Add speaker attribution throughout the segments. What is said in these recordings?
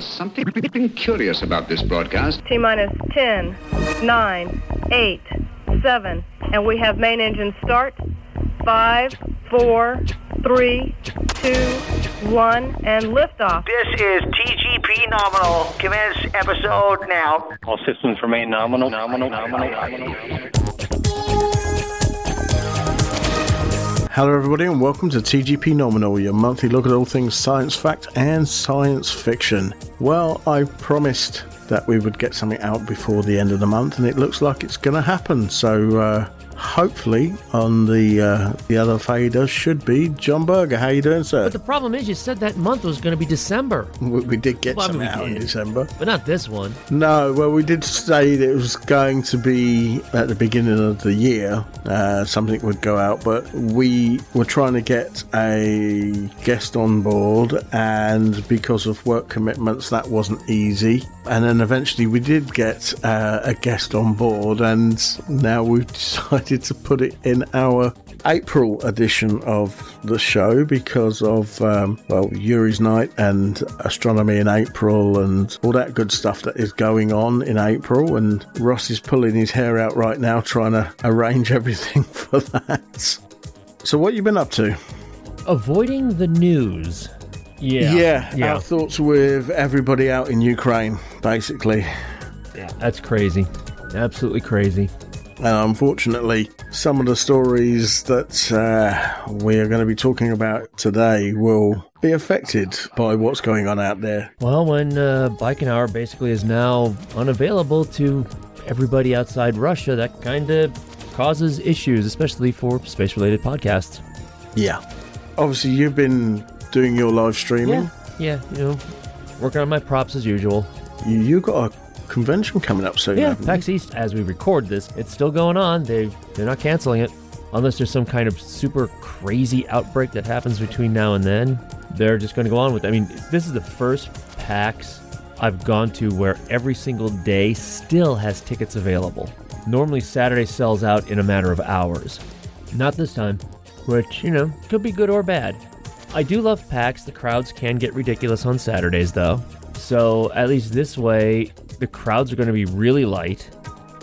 Speaker 1: There's something curious about this broadcast.
Speaker 2: T minus 10, 9, 8, 7. And we have main engine start. 5, 4, 3, 2, 1, and liftoff.
Speaker 3: This is TGP Nominal. Commence episode now.
Speaker 4: All systems remain nominal, nominal, nominal, nominal.
Speaker 5: Hello, everybody, and welcome to TGP Nominal, your monthly look at all things science fact and science fiction. Well, I promised that we would get something out before the end of the month, and it looks like it's going to happen. So, uh, hopefully, on the uh, the other fader should be John Berger. How you doing, sir?
Speaker 6: But the problem is, you said that month was going to be December,
Speaker 5: we, we did get
Speaker 6: Well, I
Speaker 5: some
Speaker 6: mean,
Speaker 5: out in. December.
Speaker 6: but not this one.
Speaker 5: No, well, we did say that it was going to be at the beginning of the year, uh, something would go out, but we were trying to get a guest on board, and because of work commitments, that wasn't easy. And then eventually we did get uh, a guest on board, and now we've decided to put it in our April edition of the show because of um, well Yuri's night and astronomy in April and all that good stuff that is going on in April and Ross is pulling his hair out right now trying to arrange everything for that. So what you been up to?
Speaker 6: Avoiding the news. Yeah.
Speaker 5: yeah,
Speaker 6: Yeah.
Speaker 5: our thoughts with everybody out in Ukraine basically. Yeah.
Speaker 6: That's crazy. Absolutely crazy.
Speaker 5: And unfortunately, some of the stories that uh, we are going to be talking about today will be affected by what's going on out there.
Speaker 6: Well, when uh, Baikonur basically is now unavailable to everybody outside Russia, that kind of causes issues, especially for space related podcasts.
Speaker 5: Yeah. Obviously, you've been doing your live streaming.
Speaker 6: Yeah, you know, working on my props as usual.
Speaker 5: You, you got a convention coming up soon.
Speaker 6: Yeah? PAX East, as we record this, it's still going on. They they're not canceling it unless there's some kind of super crazy outbreak that happens between now and then. They're just going to go on with. It. I mean, this is the first PAX I've gone to where every single day still has tickets available. Normally Saturday sells out in a matter of hours. Not this time, which you know could be good or bad. I do love PAX. The crowds can get ridiculous on Saturdays, though. So, at least this way, the crowds are going to be really light,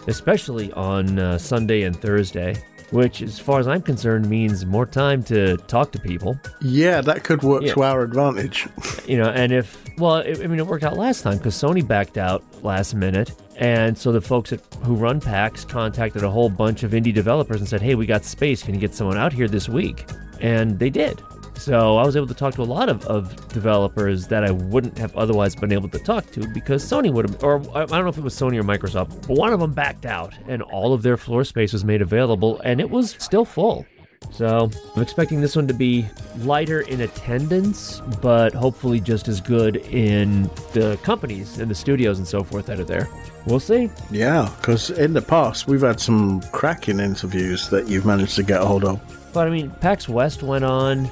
Speaker 6: especially on uh, Sunday and Thursday, which, as far as I'm concerned, means more time to talk to people.
Speaker 5: Yeah, that could work
Speaker 6: Yeah.
Speaker 5: to our advantage.
Speaker 6: You know, and if, well, it, I mean, it worked out last time because Sony backed out last minute. And so the folks at, who run PAX contacted a whole bunch of indie developers and said, hey, we got space. Can you get someone out here this week? And they did. So I was able to talk to a lot of, of developers that I wouldn't have otherwise been able to talk to because Sony would have, or I I don't know if it was Sony or Microsoft, but one of them backed out and all of their floor space was made available and it was still full. So I'm expecting this one to be lighter in attendance, but hopefully just as good in the companies and the studios and so forth that are there. We'll see.
Speaker 5: Yeah, because in the past we've had some cracking interviews that you've managed to get a hold of.
Speaker 6: But I mean, PAX West went on,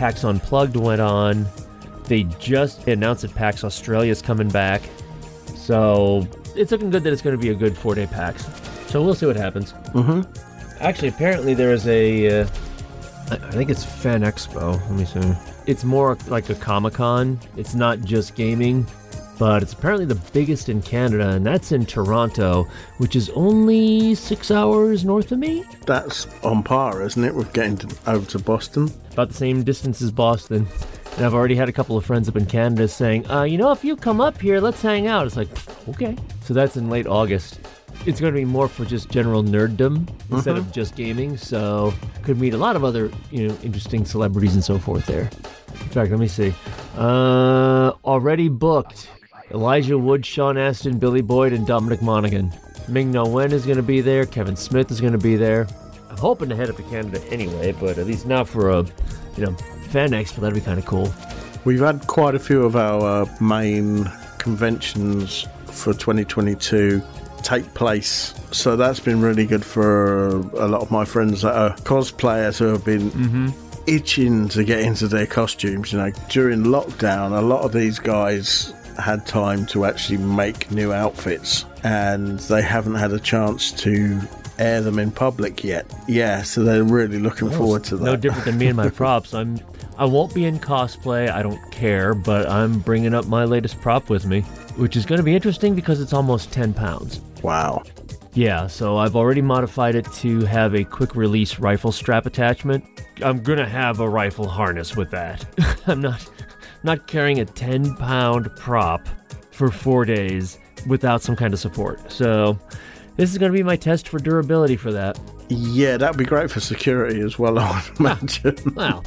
Speaker 6: PAX Unplugged went on. They just announced that PAX Australia is coming back. So it's looking good that it's going to be a good four day PAX. So we'll see what happens.
Speaker 5: Mm-hmm.
Speaker 6: Actually, apparently there is a. Uh, I I think it's Fan Expo. Let me see. It's more like a Comic Con. It's not just gaming, but it's apparently the biggest in Canada, and that's in Toronto, which is only six hours north of me.
Speaker 5: That's on par, isn't it, with getting to, over to Boston?
Speaker 6: about the same distance as Boston. And I've already had a couple of friends up in Canada saying, uh, you know, if you come up here, let's hang out. It's like, okay. So that's in late August. It's going to be more for just general nerddom instead of just gaming. So could meet a lot of other, you know, interesting celebrities and so forth there. In fact, let me see. Uh, already booked. Elijah Wood, Sean Astin, Billy Boyd, and Dominic Monaghan. Ming-Na Wen is going to be there. Kevin Smith is going to be there. I'm hoping to head up to Canada anyway, but at least not for a, you know, fan expo. That'd be kind of cool.
Speaker 5: We've had quite a few of our uh, main conventions for 2022 take place. So that's been really good for a lot of my friends that are cosplayers who have been itching to get into their costumes. You know, during lockdown, a lot of these guys had time to actually make new outfits and they haven't had a chance to air them in public yet. Yeah, so they're really looking forward to that.
Speaker 6: No different than me and my props. I'm I won't be in cosplay. I don't care, but I'm bringing up my latest prop with me, which is going to be interesting because it's almost 10 pounds.
Speaker 5: Wow.
Speaker 6: Yeah, so I've already modified it to have a quick release rifle strap attachment. I'm gonna have a rifle harness with that. I'm not not carrying a 10 pound prop for four days without some kind of support. So this is gonna be my test for durability for that.
Speaker 5: Yeah, that'd be great for security as well, I would imagine.
Speaker 6: Well,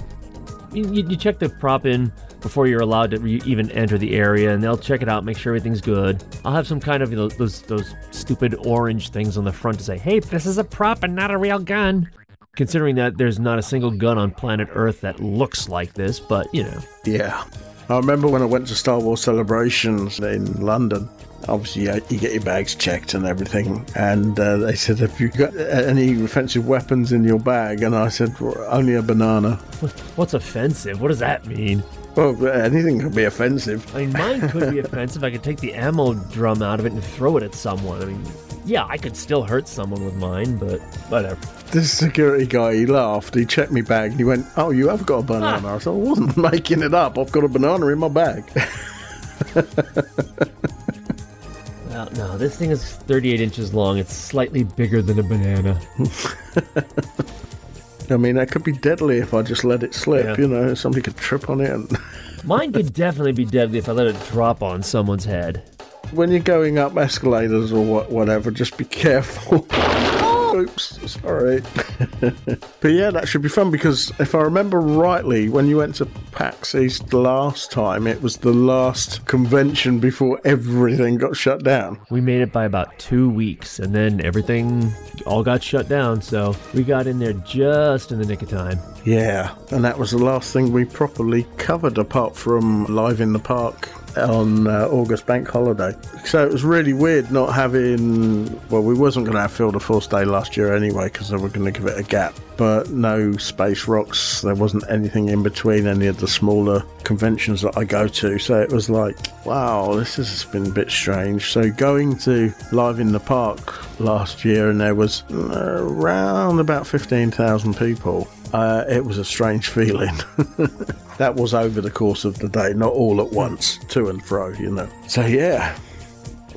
Speaker 6: you, you you check the prop in before you're allowed to re- even enter the area, and they'll check it out, make sure everything's good. I'll have some kind of you know, those those stupid orange things on the front to say, "Hey, this is a prop and not a real gun." Considering that there's not a single gun on planet Earth that looks like this, but you know,
Speaker 5: yeah. I remember when I went to Star Wars celebrations in London. Obviously, you get your bags checked and everything. And uh, they said, Have you got any offensive weapons in your bag? And I said, "Well, Only a banana.
Speaker 6: what's offensive? What does that mean?
Speaker 5: Well, anything could be offensive.
Speaker 6: I mean, mine could be offensive. I could take the ammo drum out of it and throw it at someone. I mean, yeah, I could still hurt someone with mine, but whatever.
Speaker 5: This security guy, he laughed. He checked me bag and he went, Oh, you have got a banana. I said, I wasn't making it up. I've got a banana in my bag.
Speaker 6: Well, no, this thing is 38 inches long. It's slightly bigger than a banana.
Speaker 5: I mean, that could be deadly if I just let it slip.
Speaker 6: Yeah.
Speaker 5: You know, somebody could trip on it. And
Speaker 6: Mine could definitely be deadly if I let it drop on someone's head.
Speaker 5: when you're going up escalators or whatever, just be careful. Oops, sorry. but yeah, that should be fun because if I remember rightly, when you went to PAX East last time, it was the last convention before everything got shut down.
Speaker 6: We made it by about two weeks, and then everything all got shut down, so we got in there just in the nick of time.
Speaker 5: Yeah, and that was the last thing we properly covered apart from Live in the Park on uh, August bank holiday. So it was really weird not having. Well, we wasn't going to have Field of Force Day last year anyway because they were going to give it a gap. But no Space Rocks. There wasn't anything in between any of the smaller conventions that I go to. So it was like, wow, this has been a bit strange. So going to Live in the Park last year and there was uh, around about fifteen thousand people. Uh, it was a strange feeling. that was over the course of the day, not all at once, to and fro, you know. So, yeah.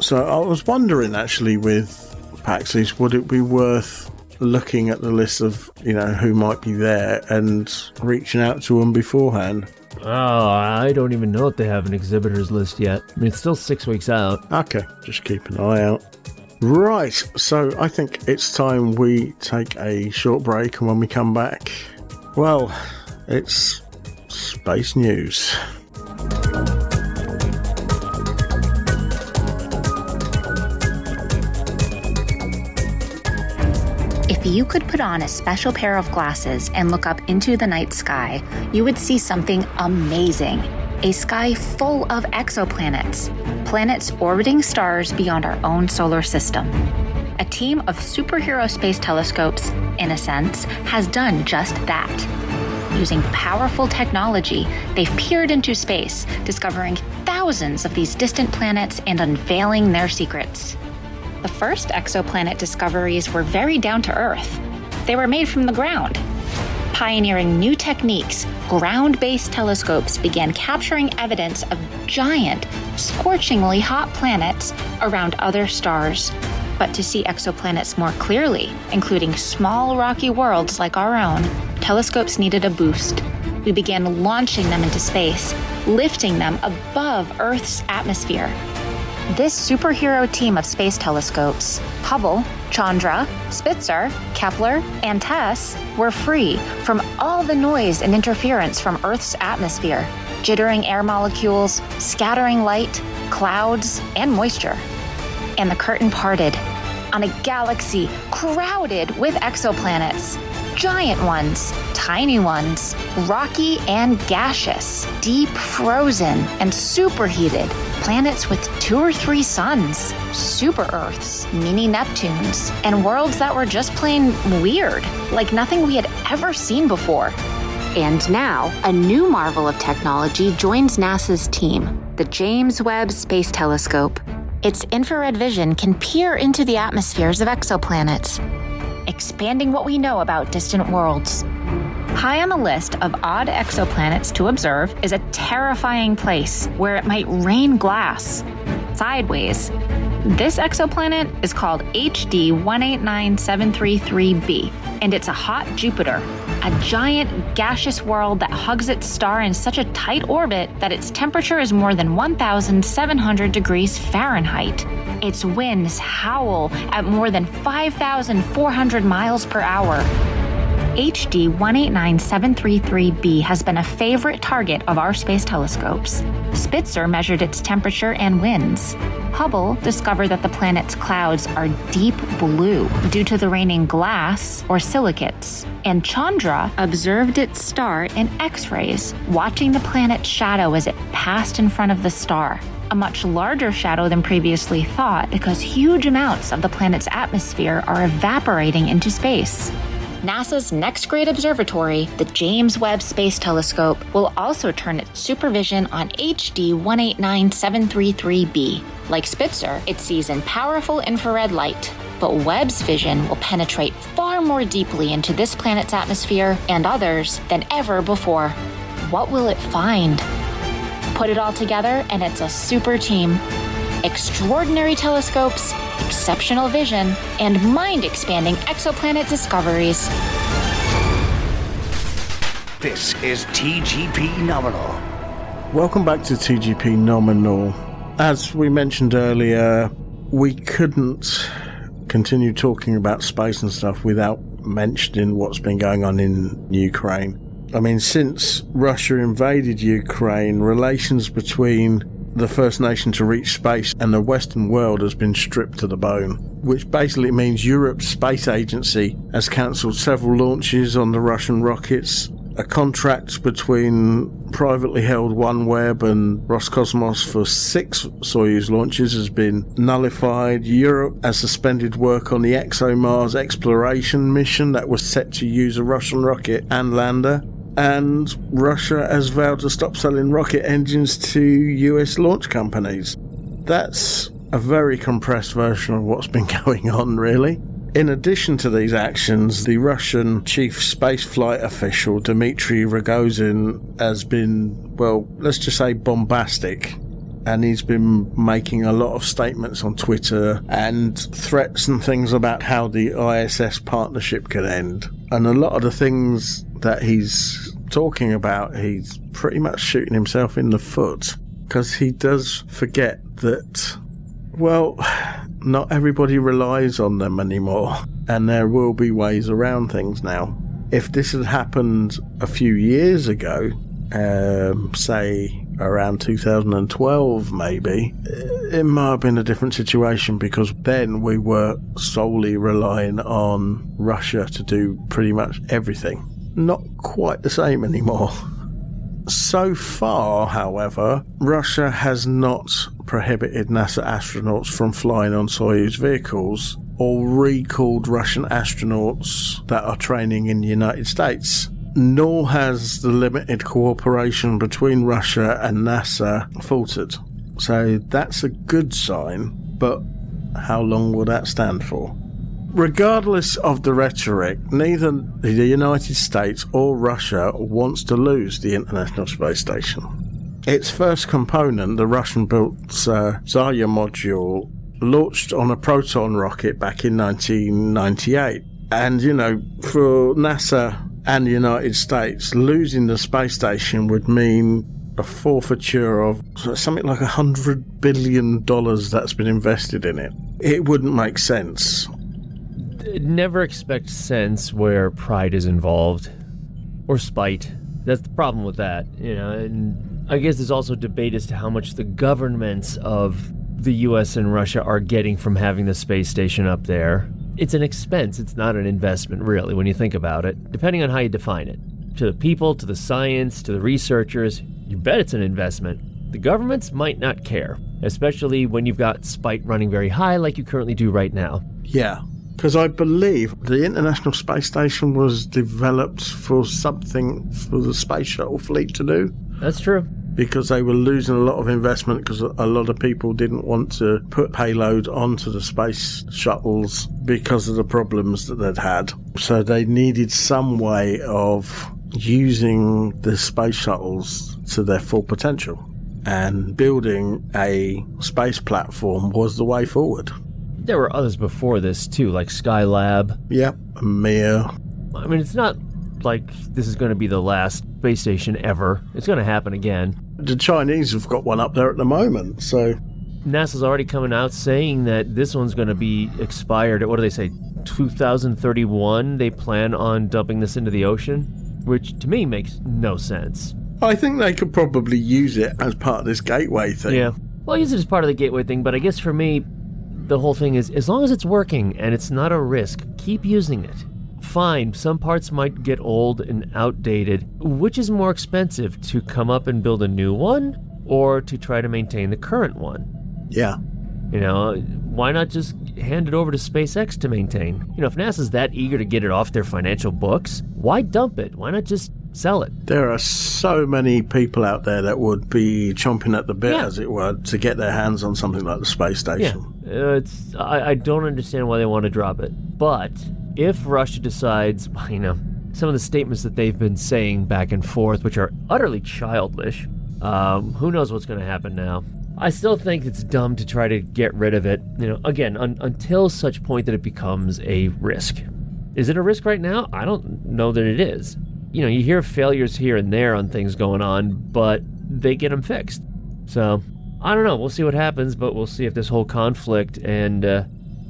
Speaker 5: So, I was wondering actually with PAX East, would it be worth looking at the list of, you know, who might be there and reaching out to them beforehand?
Speaker 6: Oh, I don't even know if they have an exhibitors list yet. I mean, it's still six weeks out.
Speaker 5: Okay, just keep an eye out. Right, so I think it's time we take a short break, and when we come back, well, it's space news.
Speaker 7: If you could put on a special pair of glasses and look up into the night sky, you would see something amazing. A sky full of exoplanets, planets orbiting stars beyond our own solar system. A team of superhero space telescopes, in a sense, has done just that. Using powerful technology, they've peered into space, discovering thousands of these distant planets and unveiling their secrets. The first exoplanet discoveries were very down to earth. They were made from the ground. Pioneering new techniques, ground based telescopes began capturing evidence of giant, scorchingly hot planets around other stars. But to see exoplanets more clearly, including small rocky worlds like our own, telescopes needed a boost. We began launching them into space, lifting them above Earth's atmosphere. This superhero team of space telescopes, Hubble, Chandra, Spitzer, Kepler, and TESS, were free from all the noise and interference from Earth's atmosphere, jittering air molecules, scattering light, clouds, and moisture. And the curtain parted on a galaxy crowded with exoplanets. Giant ones, tiny ones, rocky and gaseous, deep frozen and superheated, planets with two or three suns, super Earths, mini Neptunes, and worlds that were just plain weird, like nothing we had ever seen before. And now, a new marvel of technology joins NASA's team the James Webb Space Telescope. Its infrared vision can peer into the atmospheres of exoplanets. expanding what we know about distant worlds. High on the list of odd exoplanets to observe is a terrifying place where it might rain glass sideways. This exoplanet is called HD 189733b, and it's a hot Jupiter, a giant gaseous world that hugs its star in such a tight orbit that its temperature is more than 1,700 degrees Fahrenheit. Its winds howl at more than 5,400 miles per hour. HD 189733b has been a favorite target of our space telescopes. Spitzer measured its temperature and winds. Hubble discovered that the planet's clouds are deep blue due to the raining glass or silicates. And Chandra observed its star in X rays, watching the planet's shadow as it passed in front of the star. A much larger shadow than previously thought because huge amounts of the planet's atmosphere are evaporating into space. NASA's next great observatory, the James Webb Space Telescope, will also turn its supervision on HD 189733b. Like Spitzer, it sees in powerful infrared light, but Webb's vision will penetrate far more deeply into this planet's atmosphere and others than ever before. What will it find? Put it all together, and it's a super team. Extraordinary telescopes, exceptional vision, and mind expanding exoplanet discoveries.
Speaker 3: This is TGP Nominal.
Speaker 5: Welcome back to TGP Nominal. As we mentioned earlier, we couldn't continue talking about space and stuff without mentioning what's been going on in Ukraine. I mean, since Russia invaded Ukraine, relations between the first nation to reach space and the Western world has been stripped to the bone, which basically means Europe's space agency has cancelled several launches on the Russian rockets. A contract between privately held OneWeb and Roscosmos for six Soyuz launches has been nullified. Europe has suspended work on the ExoMars exploration mission that was set to use a Russian rocket and lander and Russia has vowed to stop selling rocket engines to US launch companies. That's a very compressed version of what's been going on, really. In addition to these actions, the Russian chief spaceflight official Dmitry Rogozin has been, well, let's just say bombastic. And he's been making a lot of statements on Twitter and threats and things about how the ISS partnership could end. And a lot of the things that he's talking about, he's pretty much shooting himself in the foot because he does forget that, well, not everybody relies on them anymore, and there will be ways around things now. If this had happened a few years ago, um, say around 2012, maybe, it might have been a different situation because then we were solely relying on Russia to do pretty much everything. Not quite the same anymore. So far, however, Russia has not prohibited NASA astronauts from flying on Soyuz vehicles or recalled Russian astronauts that are training in the United States. Nor has the limited cooperation between Russia and NASA faltered. So that's a good sign, but how long will that stand for? Regardless of the rhetoric, neither the United States or Russia wants to lose the International Space Station. Its first component, the Russian built uh, Zarya module, launched on a Proton rocket back in 1998. And, you know, for NASA and the United States, losing the space station would mean a forfeiture of something like a hundred billion dollars that's been invested in it. It wouldn't make sense
Speaker 6: never expect sense where pride is involved or spite. That's the problem with that, you know. And I guess there's also debate as to how much the governments of the US and Russia are getting from having the space station up there. It's an expense, it's not an investment, really, when you think about it, depending on how you define it. To the people, to the science, to the researchers, you bet it's an investment. The governments might not care, especially when you've got spite running very high like you currently do right now.
Speaker 5: Yeah, because I believe the International Space Station was developed for something for the space shuttle fleet to do.
Speaker 6: That's true.
Speaker 5: Because they were losing a lot of investment because a lot of people didn't want to put payload onto the space shuttles because of the problems that they'd had. So they needed some way of using the space shuttles to their full potential. And building a space platform was the way forward.
Speaker 6: There were others before this too, like Skylab.
Speaker 5: Yep, Mir.
Speaker 6: I mean, it's not like this is going to be the last space station ever. It's going to happen again.
Speaker 5: The Chinese have got one up there at the moment, so
Speaker 6: NASA's already coming out saying that this one's going to be expired what do they say? 2031. They plan on dumping this into the ocean, which to me makes no sense.
Speaker 5: I think they could probably use it as part of this gateway thing.
Speaker 6: Yeah. Well, I use it as part of the gateway thing, but I guess for me, the whole thing is as long as it's working and it's not a risk, keep using it. Fine, some parts might get old and outdated. Which is more expensive, to come up and build a new one or to try to maintain the current one?
Speaker 5: Yeah.
Speaker 6: You know, why not just hand it over to SpaceX to maintain? You know, if NASA's that eager to get it off their financial books, why dump it? Why not just sell it?
Speaker 5: There are so many people out there that would be chomping at the bit,
Speaker 6: Yeah.
Speaker 5: as it were, to get their hands on something like the space
Speaker 6: Yeah,
Speaker 5: station.
Speaker 6: uh, it's I, I don't understand why they want to drop it. But if Russia decides, you know, some of the statements that they've been saying back and forth, which are utterly childish, um, who knows what's going to happen now? I still think it's dumb to try to get rid of it. You know, again, un- until such point that it becomes a risk. Is it a risk right now? I don't know that it is. You know, you hear failures here and there on things going on, but they get them fixed. So, I don't know. We'll see what happens, but we'll see if this whole conflict and uh,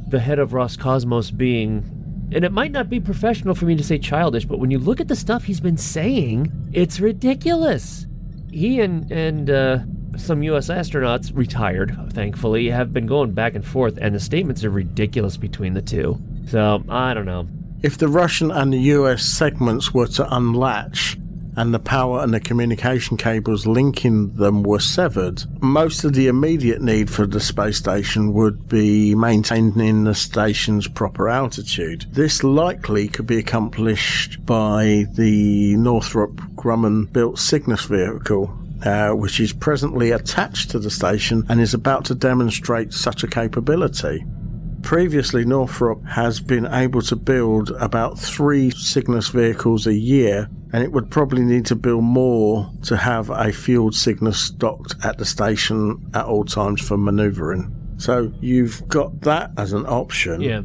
Speaker 6: the head of Roscosmos being. And it might not be professional for me to say childish, but when you look at the stuff he's been saying, it's ridiculous. He and, and uh, some U.S. astronauts, retired, thankfully, have been going back and forth, and the statements are ridiculous between the two. So, I don't know.
Speaker 5: If the Russian and the US segments were to unlatch and the power and the communication cables linking them were severed, most of the immediate need for the space station would be maintaining the station's proper altitude. This likely could be accomplished by the Northrop Grumman built Cygnus vehicle. Uh, which is presently attached to the station and is about to demonstrate such a capability. Previously, Northrop has been able to build about three Cygnus vehicles a year, and it would probably need to build more to have a fueled Cygnus docked at the station at all times for maneuvering. So you've got that as an option.
Speaker 6: Yeah.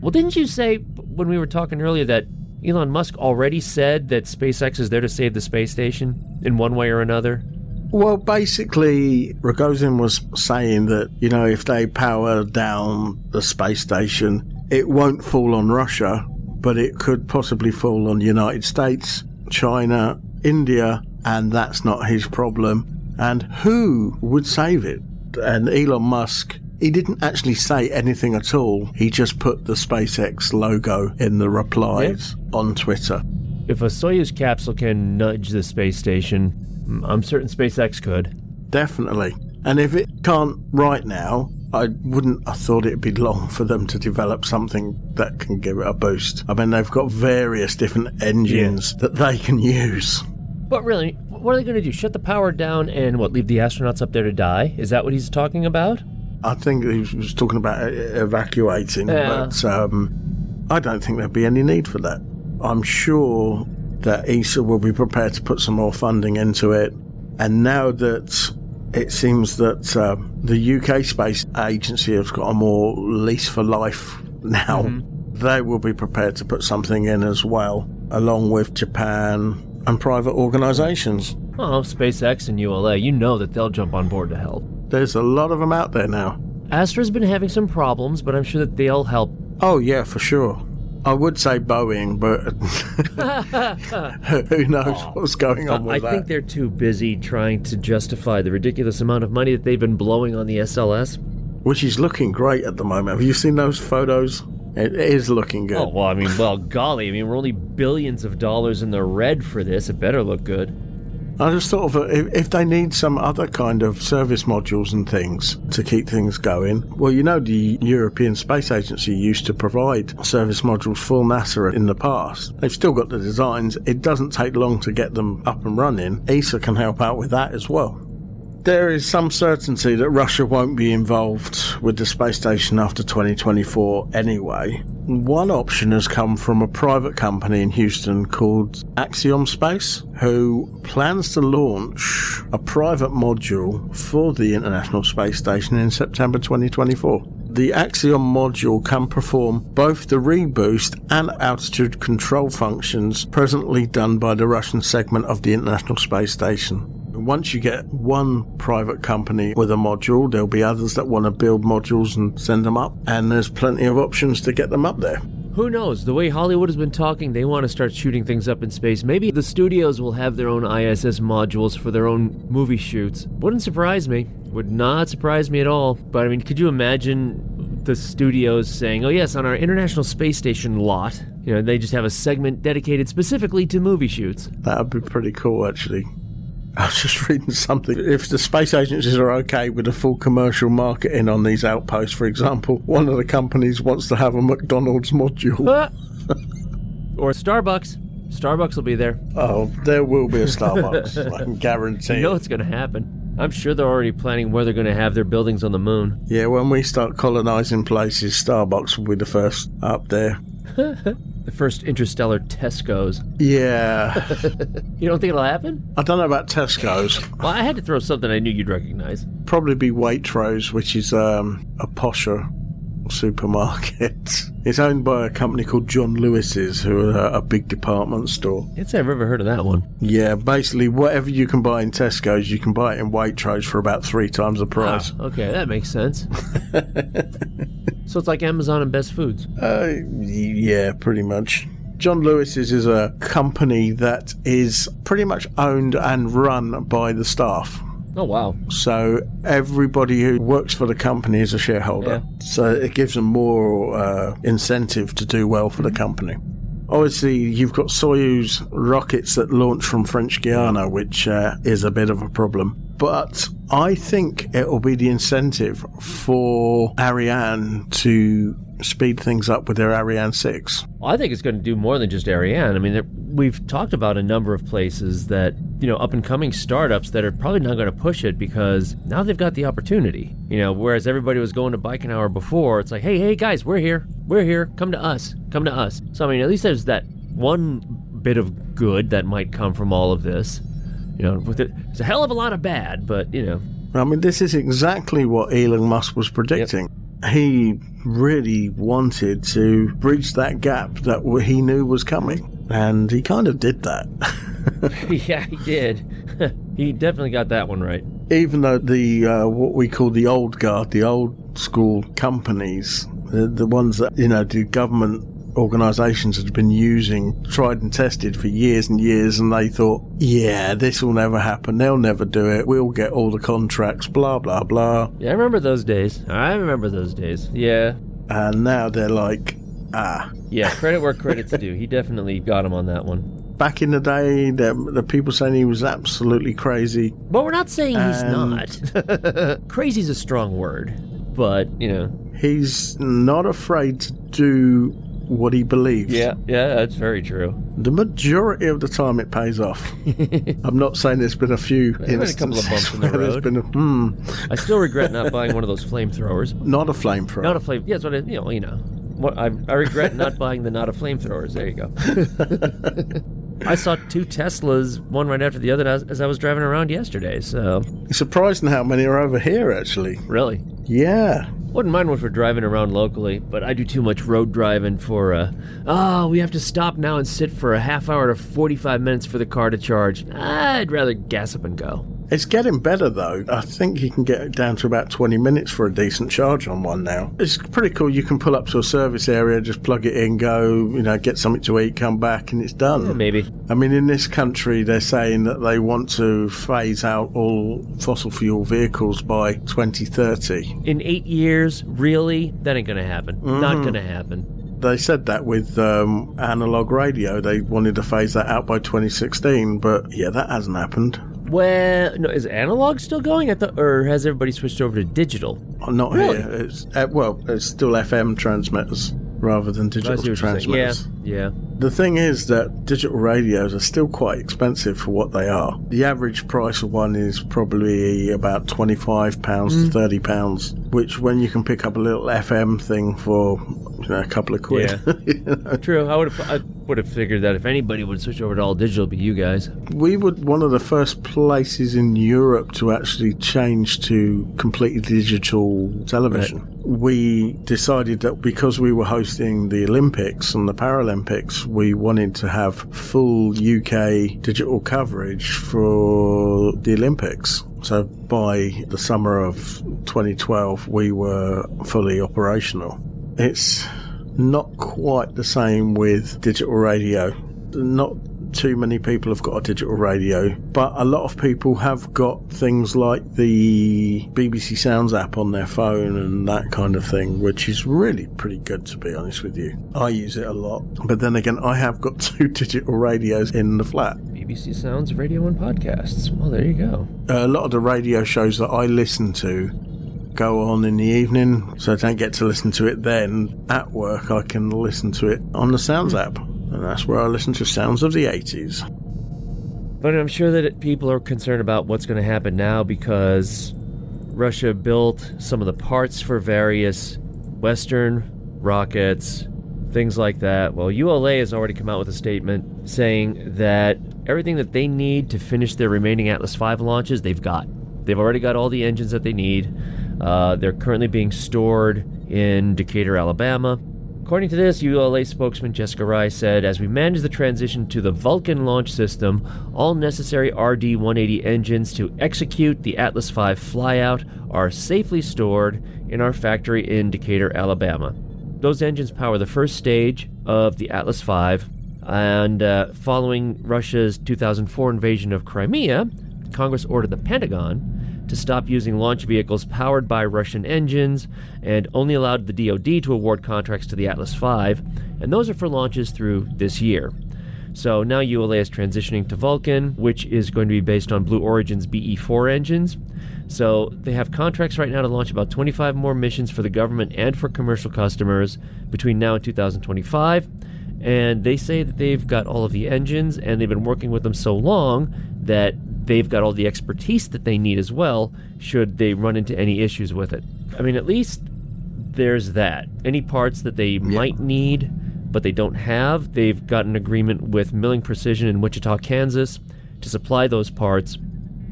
Speaker 6: Well, didn't you say when we were talking earlier that Elon Musk already said that SpaceX is there to save the space station in one way or another?
Speaker 5: Well, basically, Rogozin was saying that, you know, if they power down the space station, it won't fall on Russia, but it could possibly fall on the United States, China, India, and that's not his problem. And who would save it? And Elon Musk, he didn't actually say anything at all. He just put the SpaceX logo in the replies on Twitter.
Speaker 6: If a Soyuz capsule can nudge the space station, I'm certain SpaceX could.
Speaker 5: Definitely. And if it can't right now, I wouldn't have thought it'd be long for them to develop something that can give it a boost. I mean, they've got various different engines that they can use.
Speaker 6: But really, what are they going to do? Shut the power down and what? Leave the astronauts up there to die? Is that what he's talking about?
Speaker 5: I think he was talking about evacuating,
Speaker 6: Yeah.
Speaker 5: but um, I don't think there'd be any need for that. I'm sure that ESA will be prepared to put some more funding into it. And now that it seems that um, the UK Space Agency has got a more lease for life now, they will be prepared to put something in as well, along with Japan and private organisations.
Speaker 6: Oh, SpaceX and ULA, you know that they'll jump on board to help.
Speaker 5: There's a lot of them out there now.
Speaker 6: Astra's been having some problems, but I'm sure that they'll help.
Speaker 5: Oh yeah, for sure. I would say Boeing, but who knows what's going on with that?
Speaker 6: I
Speaker 5: that?
Speaker 6: think they're too busy trying to justify the ridiculous amount of money that they've been blowing on the SLS.
Speaker 5: Which is looking great at the moment. Have you seen those photos? It is looking good.
Speaker 6: Oh, well, I mean, well, golly, I mean, we're only billions of dollars in the red for this. It better look good.
Speaker 5: I just thought of if, if they need some other kind of service modules and things to keep things going. Well, you know, the European Space Agency used to provide service modules for NASA in the past. They've still got the designs. It doesn't take long to get them up and running. ESA can help out with that as well. There is some certainty that Russia won't be involved with the space station after 2024 anyway. One option has come from a private company in Houston called Axiom Space, who plans to launch a private module for the International Space Station in September 2024 the Axiom module can perform both the reboost and altitude control functions presently done by the Russian segment of the International Space Station. Once you get one private company with a module, there'll be others that want to build modules and send them up, and there's plenty of options to get them up there.
Speaker 6: Who knows? The way Hollywood has been talking, they want to start shooting things up in space. Maybe the studios will have their own ISS modules for their own movie shoots. Wouldn't surprise me. Would not surprise me at all. But I mean, could you imagine the studios saying, oh, yes, on our International Space Station lot, you know, they just have a segment dedicated specifically to movie shoots?
Speaker 5: That would be pretty cool, actually. I was just reading something. If the space agencies are okay with a full commercial marketing on these outposts, for example, one of the companies wants to have a McDonald's module.
Speaker 6: or Starbucks. Starbucks will be there.
Speaker 5: Oh, there will be a Starbucks. I can guarantee.
Speaker 6: You know
Speaker 5: it.
Speaker 6: it's going to happen. I'm sure they're already planning where they're going to have their buildings on the moon.
Speaker 5: Yeah, when we start colonizing places, Starbucks will be the first up there.
Speaker 6: The first interstellar Tesco's.
Speaker 5: Yeah.
Speaker 6: You don't think it'll happen?
Speaker 5: I don't know about Tesco's.
Speaker 6: Well, I had to throw something I knew you'd recognize.
Speaker 5: Probably be Waitrose, which is um, a posher supermarket. It's owned by a company called John Lewis's, who are a big department store.
Speaker 6: Can't I've ever heard of that one.
Speaker 5: Yeah, basically, whatever you can buy in Tesco's, you can buy it in Waitrose for about three times the price.
Speaker 6: Ah, okay, that makes sense. So it's like Amazon and Best Foods.
Speaker 5: Uh, yeah, pretty much. John Lewis's is a company that is pretty much owned and run by the staff.
Speaker 6: Oh wow.
Speaker 5: So everybody who works for the company is a shareholder. Yeah. So it gives them more uh, incentive to do well for the company. Obviously, you've got Soyuz rockets that launch from French Guiana, which uh, is a bit of a problem. But I think it will be the incentive for Ariane to speed things up with their Ariane 6.
Speaker 6: I think it's going to do more than just Ariane. I mean, there, we've talked about a number of places that, you know, up and coming startups that are probably not going to push it because now they've got the opportunity. You know, whereas everybody was going to Baikonur before, it's like, hey, hey, guys, we're here. We're here. Come to us. Come to us. So, I mean, at least there's that one bit of good that might come from all of this. You know, with it, it's a hell of a lot of bad, but, you know,
Speaker 5: I mean, this is exactly what Elon Musk was predicting. He really wanted to bridge that gap that he knew was coming, and he kind of did that.
Speaker 6: yeah, he did. he definitely got that one right.
Speaker 5: Even though the uh, what we call the old guard, the old school companies, the, the ones that you know the government organisations had been using, tried and tested for years and years, and they thought, yeah, this will never happen. They'll never do it. We'll get all the contracts. Blah blah blah.
Speaker 6: Yeah, I remember those days. I remember those days. Yeah.
Speaker 5: And now they're like, ah.
Speaker 6: Yeah, credit where credit's due. He definitely got him on that one.
Speaker 5: Back in the day, the, the people saying he was absolutely crazy.
Speaker 6: But we're not saying he's
Speaker 5: And-
Speaker 6: not. Crazy's a strong word, but, you know.
Speaker 5: He's not afraid to do what he believes.
Speaker 6: Yeah, yeah, that's very true.
Speaker 5: The majority of the time, it pays off. I'm not saying there's been a few
Speaker 6: been a couple of bumps in the road.
Speaker 5: been a, hmm,
Speaker 6: I still regret not buying one of those flamethrowers.
Speaker 5: not a flamethrower.
Speaker 6: Not a flame. Yeah, that's what it, you know. You know. What I, I regret not buying the not a flamethrowers. There you go. I saw two Teslas, one right after the other, as, as I was driving around yesterday. So
Speaker 5: It's surprising how many are over here, actually.
Speaker 6: really,
Speaker 5: Yeah.
Speaker 6: wouldn't mind one for driving around locally, but I do too much road driving for. Uh, oh, we have to stop now and sit for a half hour to forty-five minutes for the car to charge. I'd rather gas up and go.
Speaker 5: It's getting better, though. I think you can get it down to about 20 minutes for a decent charge on one now. It's pretty cool. You can pull up to a service area, just plug it in, go, you know, get something to eat, come back, and it's done.
Speaker 6: Maybe.
Speaker 5: I mean, in this country, they're saying that they want to phase out all fossil fuel vehicles by 2030.
Speaker 6: In eight years, really, that ain't gonna happen. Not gonna happen.
Speaker 5: They said that with um, analog radio. They wanted to phase that out by 2016, but yeah, that hasn't happened.
Speaker 6: Well, no, is analog still going at the, or has everybody switched over to digital?
Speaker 5: Oh, Not
Speaker 6: Really?
Speaker 5: here. It's uh, well, it's still FM transmitters rather than digital
Speaker 6: what. Yeah, yeah.
Speaker 5: The thing is that digital radios are still quite expensive for what they are. The average price of one is probably about twenty-five pounds
Speaker 6: Mm.
Speaker 5: to thirty pounds, which when you can pick up a little FM thing for you know, a couple of quid.
Speaker 6: True. I would have. I would have figured that if anybody would switch over to all digital, it'd be you guys.
Speaker 5: we were one of the first places in Europe to actually change to completely digital television. We decided that because we were hosting the Olympics and the Paralympics, we wanted to have full UK digital coverage for the Olympics. So by the summer of 2012, we were fully operational. It's not quite the same with digital radio. Not too many people have got a digital radio, but a lot of people have got things like the BBC Sounds app on their phone and that kind of thing, which is really pretty good to be honest with you. I use it a lot, but then again, I have got two digital radios in the flat.
Speaker 6: BBC Sounds, Radio and podcasts. Well, there you go.
Speaker 5: a lot of the radio shows that I listen to go on in the evening, so I don't get to listen to it then. At work, I can listen to it on the Sounds app, and that's where I listen to Sounds of the 80s.
Speaker 6: But I'm sure that people are concerned about what's going to happen now because Russia built some of the parts for various Western rockets, things like that. Well, ULA has already come out with a statement saying that everything that they need to finish their remaining Atlas V launches, they've got. They've already got all the engines that they need. Uh, they're currently being stored in Decatur, Alabama. According to this, ULA spokesman Jessica Rye said, As we manage the transition to the Vulcan launch system, all necessary RD 180 engines to execute the Atlas V flyout are safely stored in our factory in Decatur, Alabama. Those engines power the first stage of the Atlas V, and uh, following Russia's 2004 invasion of Crimea, Congress ordered the Pentagon to stop using launch vehicles powered by Russian engines and only allowed the DoD to award contracts to the Atlas V, and those are for launches through this year. So now ULA is transitioning to Vulcan, which is going to be based on Blue Origin's BE4 engines. So they have contracts right now to launch about 25 more missions for the government and for commercial customers between now and 2025. And they say that they've got all of the engines and they've been working with them so long that they've got all the expertise that they need as well should they run into any issues with it. I mean, at least there's that. Any parts that they might need but they don't have, they've got an agreement with Milling Precision in Wichita, Kansas to supply those parts.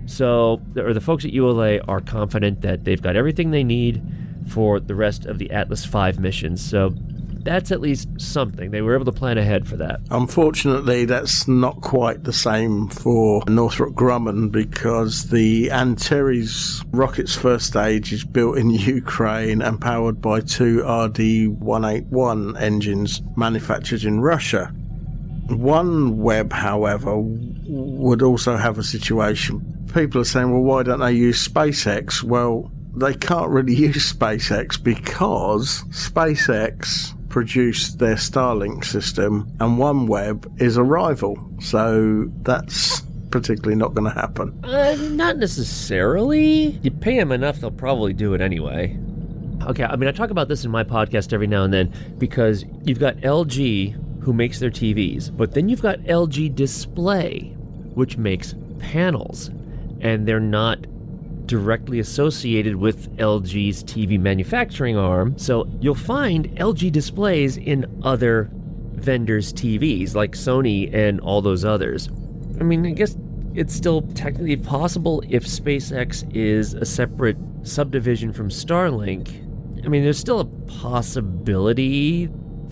Speaker 6: So, or the folks at ULA are confident that they've got everything they need for the rest of the Atlas V missions. So, that's at least something. They were able to plan ahead for that.
Speaker 5: Unfortunately, that's not quite the same for Northrop Grumman because the Antares rocket's first stage is built in Ukraine and powered by two RD-181 engines manufactured in Russia. OneWeb, however, would also have a situation. People are saying, well, why don't they use SpaceX? Well, they can't really use SpaceX because SpaceX produced their Starlink system and OneWeb is a rival. So that's particularly not going to happen.
Speaker 6: Uh, not necessarily. You pay them enough, they'll probably do it anyway. Okay, I mean, I talk about this in my podcast every now and then because you've got LG who makes their TVs, but then you've got LG Display, which makes panels, and they're not directly associated with LG's TV manufacturing arm. So you'll find LG displays in other vendors' TVs, like Sony and all those others. I mean, I guess it's still technically possible if SpaceX is a separate subdivision from Starlink. I mean, there's still a possibility.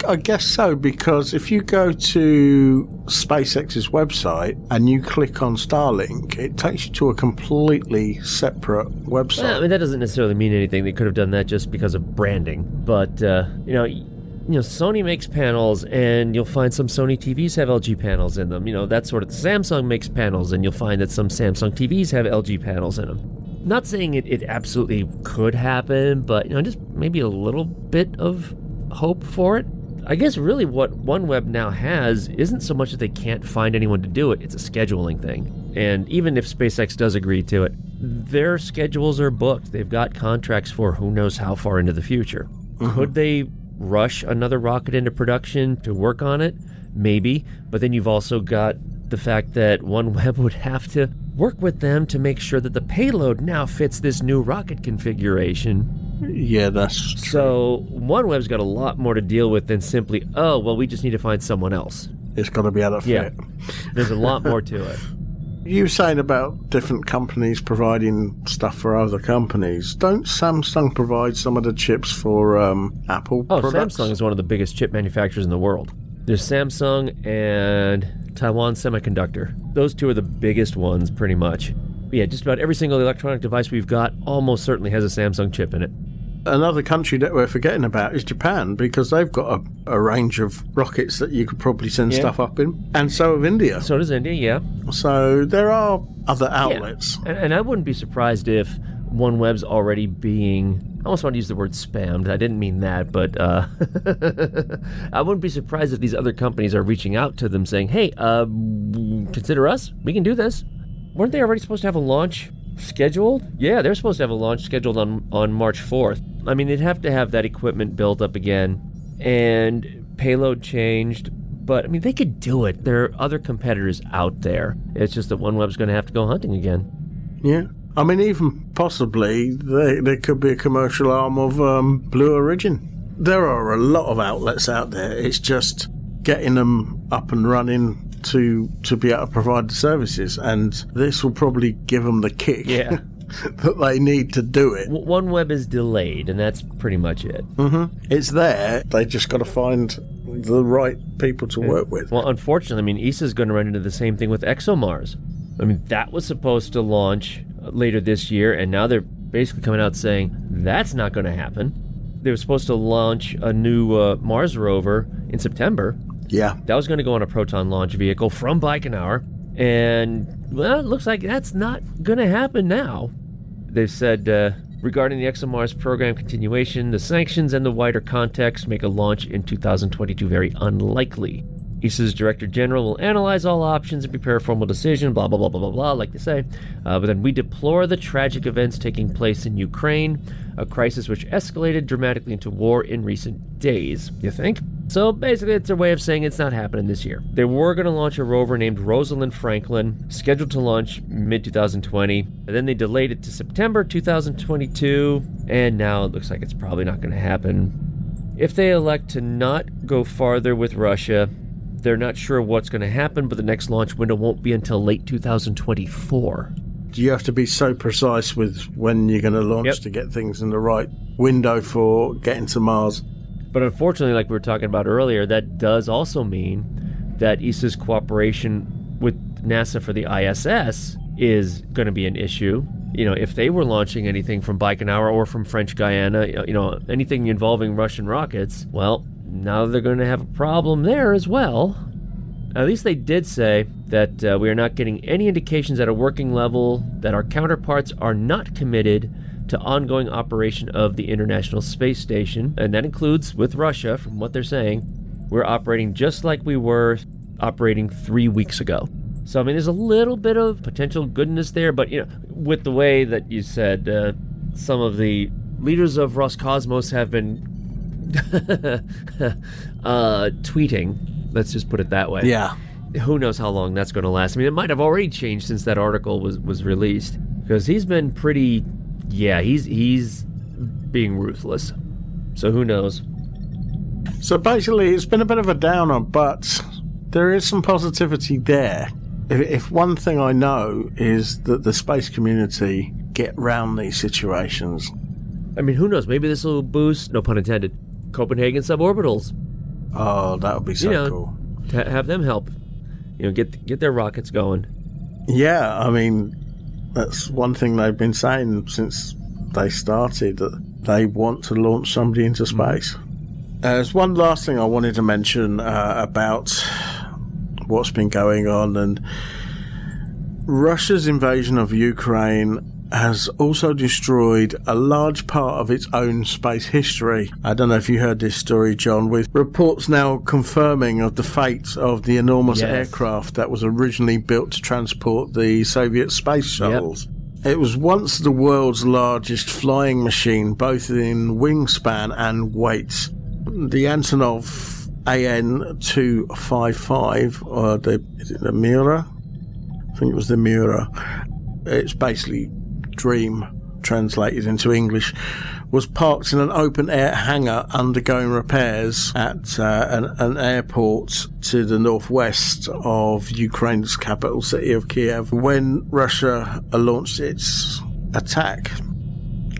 Speaker 5: I guess so, because if you go to SpaceX's website and you click on Starlink, it takes you to a completely separate website.
Speaker 6: Well, I mean, that doesn't necessarily mean anything. They could have done that just because of branding. But, uh, you know, you know, Sony makes panels, and you'll find some Sony TVs have LG panels in them. You know, that sort of. Samsung makes panels, and you'll find that some Samsung TVs have LG panels in them. Not saying it, it absolutely could happen, but you know, just maybe a little bit of hope for it. I guess really what OneWeb now has isn't so much that they can't find anyone to do it, it's a scheduling thing. And even if SpaceX does agree to it, their schedules are booked. They've got contracts for who knows how far into the future. Mm-hmm. Could they rush another rocket into production to work on it? Maybe. But then you've also got the fact that OneWeb would have to work with them to make sure that the payload now fits this new rocket configuration.
Speaker 5: Yeah, that's true.
Speaker 6: So OneWeb's got a lot more to deal with than simply, oh, well, we just need to find someone else.
Speaker 5: It's got to be able to
Speaker 6: Yeah.
Speaker 5: fit.
Speaker 6: There's a lot more to it.
Speaker 5: You were saying about different companies providing stuff for other companies. Don't Samsung provide some of the chips for um, Apple
Speaker 6: Oh,
Speaker 5: products?
Speaker 6: Samsung is one of the biggest chip manufacturers in the world. There's Samsung and Taiwan Semiconductor. Those two are the biggest ones, pretty much. But yeah, just about every single electronic device we've got almost certainly has a Samsung chip in it.
Speaker 5: Another country that we're forgetting about is Japan because they've got a, a range of rockets that you could probably send
Speaker 6: Yeah.
Speaker 5: stuff up in, and so have India.
Speaker 6: So does India, yeah.
Speaker 5: So there are other
Speaker 6: Yeah.
Speaker 5: outlets.
Speaker 6: And, and I wouldn't be surprised if OneWeb's already being. I almost want to use the word spammed. I didn't mean that, but uh, I wouldn't be surprised if these other companies are reaching out to them saying, hey, uh, consider us. We can do this. Weren't they already supposed to have a launch scheduled? Yeah, they're supposed to have a launch scheduled on, on March 4th. I mean, they'd have to have that equipment built up again and payload changed. But I mean, they could do it. There are other competitors out there. It's just that OneWeb's going to have to go hunting again.
Speaker 5: Yeah. I mean, even possibly they, there could be a commercial arm of um, Blue Origin. There are a lot of outlets out there. It's just getting them up and running to to be able to provide the services, and this will probably give them the kick
Speaker 6: Yeah.
Speaker 5: that they need to do it.
Speaker 6: OneWeb is delayed, and that's pretty much it.
Speaker 5: It's there. They just got to find the right people to work with.
Speaker 6: Well, unfortunately, I mean, ESA's going to run into the same thing with ExoMars. I mean, that was supposed to launch uh, later this year, and now they're basically coming out saying that's not going to happen. They were supposed to launch a new uh, Mars rover in September.
Speaker 5: Yeah.
Speaker 6: That was going to go on a Proton launch vehicle from Baikonur, and well, it looks like that's not going to happen now. They've said uh, regarding the ExoMars program continuation, the sanctions and the wider context make a launch in 2022 very unlikely. ESA's Director General will analyze all options and prepare a formal decision, blah, blah, blah, blah, blah, blah, like they say. Uh, but then we deplore the tragic events taking place in Ukraine, a crisis which escalated dramatically into war in recent days. You think? So basically, it's a way of saying it's not happening this year. They were going to launch a rover named Rosalind Franklin, scheduled to launch mid 2020, and then they delayed it to September 2022, and now it looks like it's probably not going to happen. If they elect to not go farther with Russia, they're not sure what's going to happen, but the next launch window won't be until late 2024.
Speaker 5: Do you have to be so precise with when you're going to launch
Speaker 6: Yep.
Speaker 5: to get things in the right window for getting to Mars?
Speaker 6: But unfortunately, like we were talking about earlier, that does also mean that ESA's cooperation with NASA for the ISS is going to be an issue. You know, if they were launching anything from Baikonur or from French Guiana, you know, anything involving Russian rockets, well, now they're going to have a problem there as well. At least they did say that uh, we are not getting any indications at a working level that our counterparts are not committed to ongoing operation of the International Space Station, and that includes with Russia, from what they're saying, we're operating just like we were operating three weeks ago. So I mean, there's a little bit of potential goodness there, but you know, with the way that you said, uh, some of the leaders of Roscosmos have been uh, tweeting. Let's just put it that way
Speaker 5: Yeah.
Speaker 6: who knows how long that's going to last. I mean, it might have already changed since that article was was released because he's been pretty. Yeah, he's he's being ruthless. So who knows?
Speaker 5: So basically, it's been a bit of a downer, but there is some positivity there. If, if one thing I know is that the space community get round these situations.
Speaker 6: I mean, who knows? Maybe this will boost, no pun intended, Copenhagen suborbitals.
Speaker 5: Oh, that would be so
Speaker 6: you know,
Speaker 5: cool.
Speaker 6: to have them help. You know, get get their rockets going.
Speaker 5: Yeah, I mean, that's one thing they've been saying since they started that they want to launch somebody into space. Uh, there's one last thing I wanted to mention uh, about what's been going on and Russia's invasion of Ukraine has also destroyed a large part of its own space history. I don't know if you heard this story, John, with reports now confirming of the fate of the enormous
Speaker 6: Yes.
Speaker 5: aircraft that was originally built to transport the Soviet space shuttles. It was once the world's largest flying machine, both in wingspan and weight. The Antonov AN 255, or the, is it the Mira? I think it was the Mura. It's basically Dream translated into English. Was parked in an open air hangar undergoing repairs at uh, an, an airport to the northwest of Ukraine's capital city of Kiev when Russia launched its attack.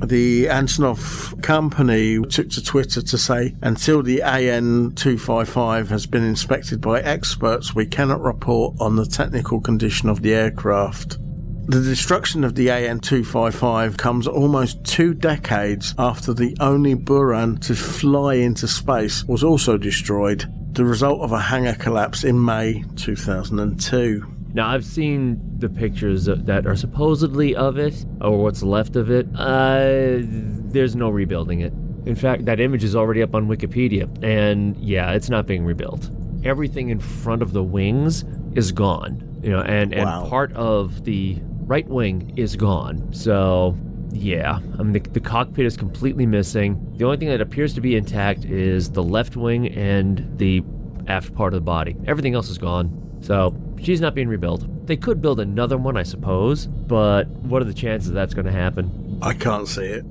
Speaker 5: The Antonov company took to Twitter to say, until the AN 255 has been inspected by experts, we cannot report on the technical condition of the aircraft. The destruction of the AN 255 comes almost two decades after the only Buran to fly into space was also destroyed, the result of a hangar collapse in May 2002.
Speaker 6: Now, I've seen the pictures that are supposedly of it, or what's left of it. Uh, there's no rebuilding it. In fact, that image is already up on Wikipedia, and yeah, it's not being rebuilt. Everything in front of the wings is gone, you know, and, and
Speaker 5: Wow.
Speaker 6: part of the right wing is gone. So, yeah, I mean, the, the cockpit is completely missing. The only thing that appears to be intact is the left wing and the aft part of the body. Everything else is gone. So she's not being rebuilt. They could build another one, I suppose, but what are the chances that's going to happen?
Speaker 5: I can't see it.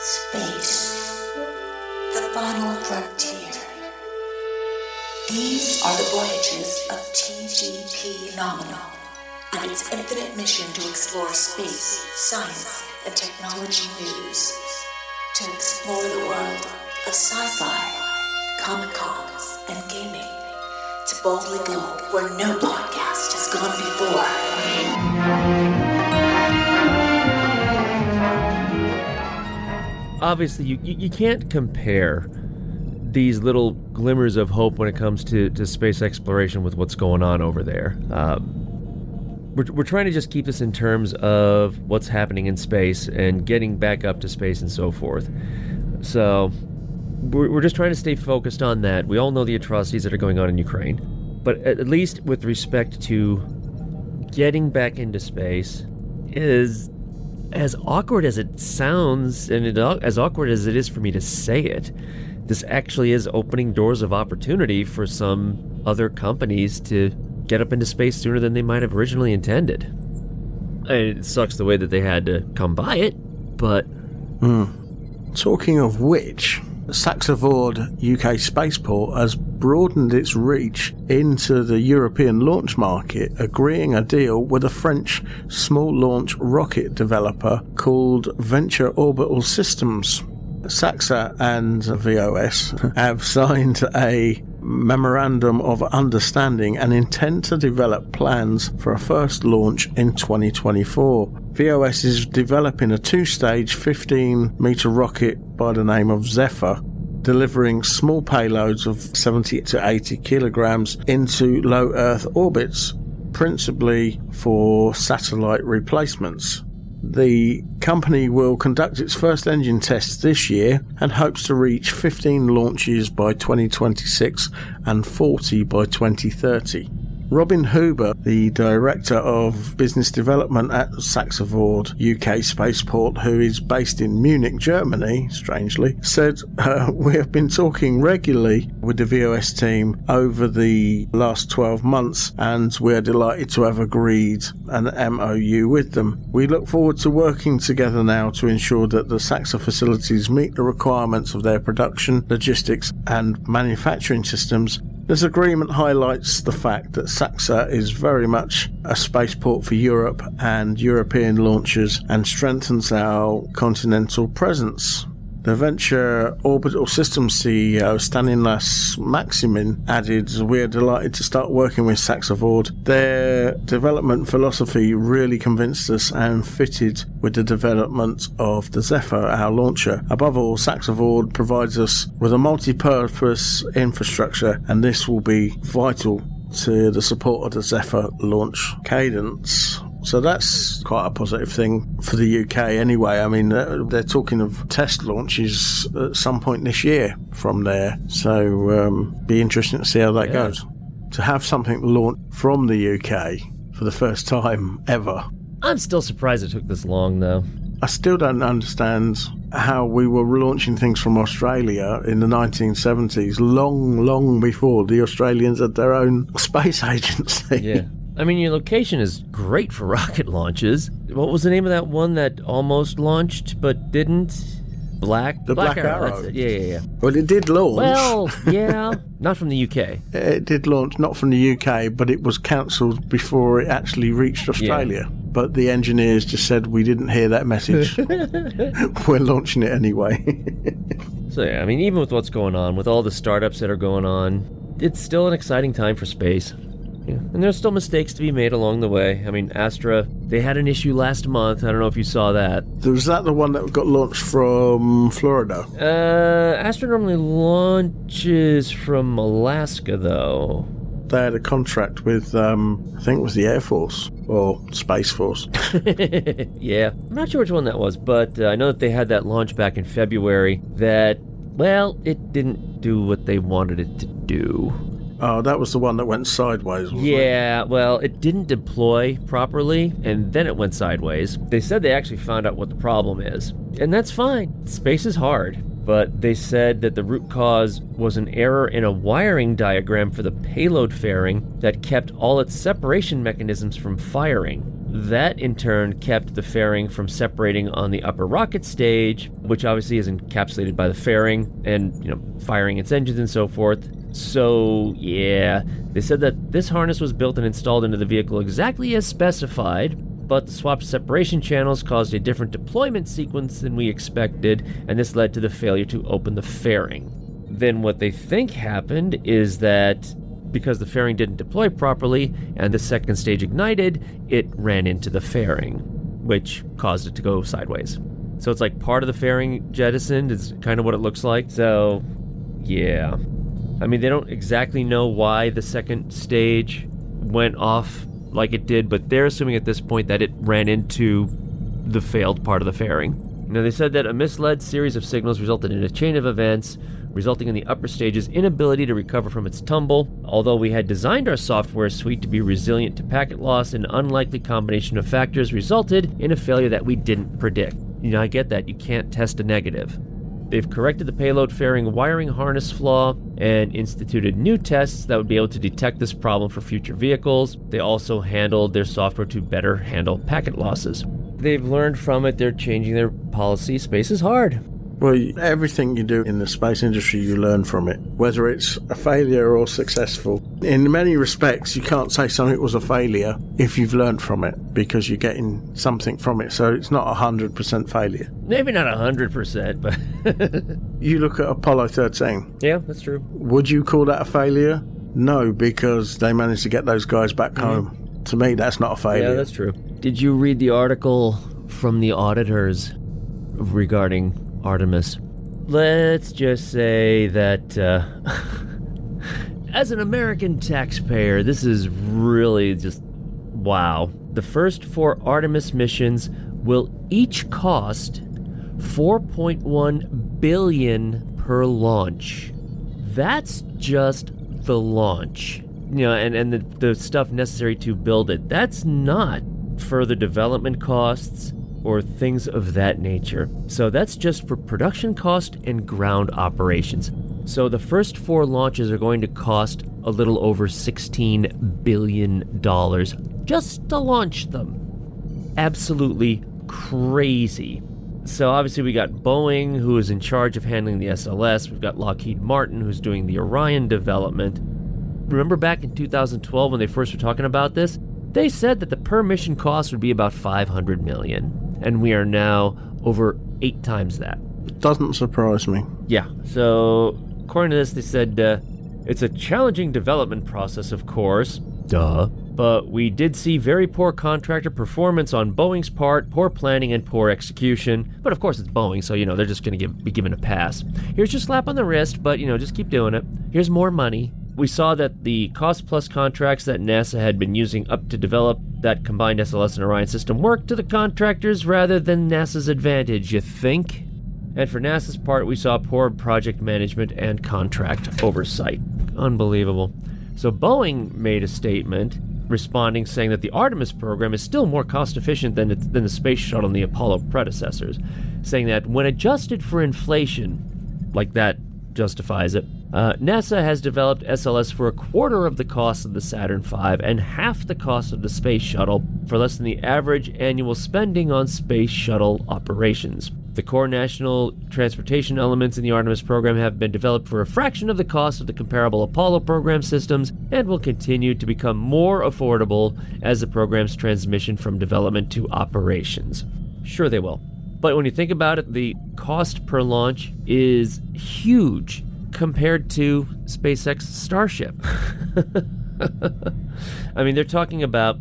Speaker 8: Space, the final frontier. These are the voyages of TGP Nominal and its infinite mission to explore space, science, and technology news. To explore the world of sci-fi, comic cons, and gaming. To boldly go where no podcast has gone before.
Speaker 6: Obviously, you, you, you can't compare these little glimmers of hope when it comes to, to space exploration with what's going on over there. Um, we're, we're trying to just keep this in terms of what's happening in space and getting back up to space and so forth. So, we're, we're just trying to stay focused on that. We all know the atrocities that are going on in Ukraine. But at, at least with respect to getting back into space is as awkward as it sounds and it, as awkward as it is for me to say it this actually is opening doors of opportunity for some other companies to get up into space sooner than they might have originally intended it sucks the way that they had to come by it but hmm.
Speaker 5: Talking of which, Saxavord UK Spaceport has broadened its reach into the European launch market, agreeing a deal with a French small launch rocket developer called Venture Orbital Systems. Saxa and VOS have signed a memorandum of understanding and intend to develop plans for a first launch in 2024. VOS is developing a two stage 15 meter rocket by the name of Zephyr, delivering small payloads of 70 to 80 kilograms into low Earth orbits, principally for satellite replacements. The company will conduct its first engine tests this year and hopes to reach 15 launches by 2026 and 40 by 2030. Robin Huber, the director of business development at Saxavord UK Spaceport, who is based in Munich, Germany, strangely, said, uh, We have been talking regularly with the VOS team over the last 12 months, and we're delighted to have agreed an MOU with them. We look forward to working together now to ensure that the Saxa facilities meet the requirements of their production, logistics, and manufacturing systems this agreement highlights the fact that Saxa is very much a spaceport for Europe and European launchers and strengthens our continental presence. The Venture Orbital Systems CEO Stanislas Maximin added, We are delighted to start working with Saxavord. Their development philosophy really convinced us and fitted with the development of the Zephyr, our launcher. Above all, Saxavord provides us with a multi purpose infrastructure, and this will be vital to the support of the Zephyr launch cadence. So that's quite a positive thing for the UK anyway. I mean, they're talking of test launches at some point this year from there. So um, be interesting to see how that
Speaker 6: Yeah.
Speaker 5: goes. To have something launched from the UK for the first time ever.
Speaker 6: I'm still surprised it took this long, though.
Speaker 5: I still don't understand how we were launching things from Australia in the 1970s, long, long before the Australians had their own space agency.
Speaker 6: Yeah. I mean, your location is great for rocket launches. What was the name of that one that almost launched but didn't? Black?
Speaker 5: The Black
Speaker 6: That's
Speaker 5: Arrow.
Speaker 6: it. Yeah, yeah, yeah.
Speaker 5: Well, it did launch.
Speaker 6: Well, yeah. Not from the UK.
Speaker 5: it did launch not from the UK, but it was cancelled before it actually reached Australia. But the engineers just said we didn't hear that message. We're launching it anyway.
Speaker 6: So, yeah, I mean, even with what's going on, with all the startups that are going on, it's still an exciting time for space. Yeah. And there's still mistakes to be made along the way. I mean, Astra, they had an issue last month. I don't know if you saw that.
Speaker 5: was that the one that got launched from Florida?
Speaker 6: Uh, Astra normally launches from Alaska, though.
Speaker 5: They had a contract with, um, I think it was the Air Force or Space Force.
Speaker 6: yeah. I'm not sure which one that was, but uh, I know that they had that launch back in February that, well, it didn't do what they wanted it to do.
Speaker 5: Oh, that was the one that went sideways. Wasn't It?
Speaker 6: Yeah, well, it didn't deploy properly, and then it went sideways. They said they actually found out what the problem is, and that's fine. Space is hard. But they said that the root cause was an error in a wiring diagram for the payload fairing that kept all its separation mechanisms from firing. That in turn kept the fairing from separating on the upper rocket stage, which obviously is encapsulated by the fairing and, you know, firing its engines and so forth. So, yeah, they said that this harness was built and installed into the vehicle exactly as specified, but the swapped separation channels caused a different deployment sequence than we expected, and this led to the failure to open the fairing. Then, what they think happened is that because the fairing didn't deploy properly and the second stage ignited, it ran into the fairing, which caused it to go sideways. So it's like part of the fairing jettisoned, is kind of what it looks like. So, yeah. I mean, they don't exactly know why the second stage went off like it did, but they're assuming at this point that it ran into the failed part of the fairing. Now, they said that a misled series of signals resulted in a chain of events, resulting in the upper stage's inability to recover from its tumble. Although we had designed our software suite to be resilient to packet loss, an unlikely combination of factors resulted in a failure that we didn't predict. You know, I get that. You can't test a negative. They've corrected the payload fairing wiring harness flaw and instituted new tests that would be able to detect this problem for future vehicles. They also handled their software to better handle packet losses. They've learned from it, they're changing their policy. Space is hard.
Speaker 5: Well, everything you do in the space industry, you learn from it, whether it's a failure or successful. In many respects, you can't say something was a failure if you've learned from it because you're getting something from it. So it's not a 100% failure.
Speaker 6: Maybe not 100%, but
Speaker 5: You look at Apollo 13.
Speaker 6: yeah, that's true.
Speaker 5: Would you call that a failure? No, because they managed to get those guys back mm-hmm. home. To me, that's not a failure.
Speaker 6: Yeah, that's true. Did you read the article from the auditors regarding Artemis? Let's just say that, uh, as an American taxpayer, this is really just wow. The first four Artemis missions will each cost 4.1 billion per launch. That's just the launch. You know, and, and the, the stuff necessary to build it. That's not further development costs or things of that nature. So that's just for production cost and ground operations. So the first four launches are going to cost a little over $16 billion just to launch them. Absolutely crazy. So obviously we got Boeing who is in charge of handling the SLS. We've got Lockheed Martin who's doing the Orion development. Remember back in 2012 when they first were talking about this? They said that the per mission cost would be about 500 million, and we are now over 8 times that.
Speaker 5: Doesn't surprise me.
Speaker 6: Yeah. So, according to this, they said uh, it's a challenging development process, of course. Duh. But we did see very poor contractor performance on Boeing's part, poor planning, and poor execution. But of course, it's Boeing, so you know they're just going to be given a pass. Here's your slap on the wrist, but you know just keep doing it. Here's more money. We saw that the cost plus contracts that NASA had been using up to develop that combined SLS and Orion system worked to the contractors rather than NASA's advantage, you think? And for NASA's part, we saw poor project management and contract oversight. Unbelievable. So Boeing made a statement responding saying that the Artemis program is still more cost efficient than, than the space shuttle and the Apollo predecessors, saying that when adjusted for inflation, like that justifies it, uh, NASA has developed SLS for a quarter of the cost of the Saturn V and half the cost of the Space Shuttle for less than the average annual spending on Space Shuttle operations. The core national transportation elements in the Artemis program have been developed for a fraction of the cost of the comparable Apollo program systems and will continue to become more affordable as the program's transmission from development to operations. Sure, they will. But when you think about it, the cost per launch is huge compared to SpaceX Starship. I mean, they're talking about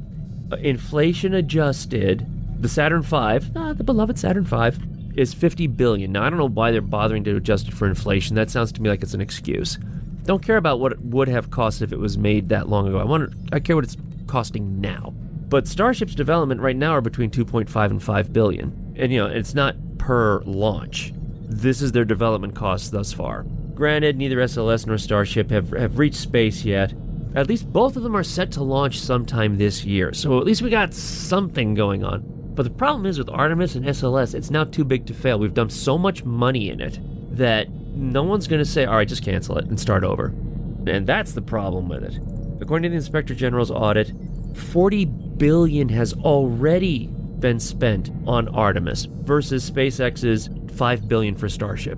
Speaker 6: inflation adjusted. The Saturn V, ah, the beloved Saturn V, is 50 billion. Now I don't know why they're bothering to adjust it for inflation. That sounds to me like it's an excuse. Don't care about what it would have cost if it was made that long ago. I want I care what it's costing now. But Starship's development right now are between 2.5 and 5 billion. And you know, it's not per launch. This is their development costs thus far. Granted, neither SLS nor Starship have, have reached space yet. At least both of them are set to launch sometime this year, so at least we got something going on. But the problem is with Artemis and SLS, it's now too big to fail. We've dumped so much money in it that no one's going to say, all right, just cancel it and start over. And that's the problem with it. According to the Inspector General's audit, 40 billion has already been spent on Artemis versus SpaceX's 5 billion for Starship.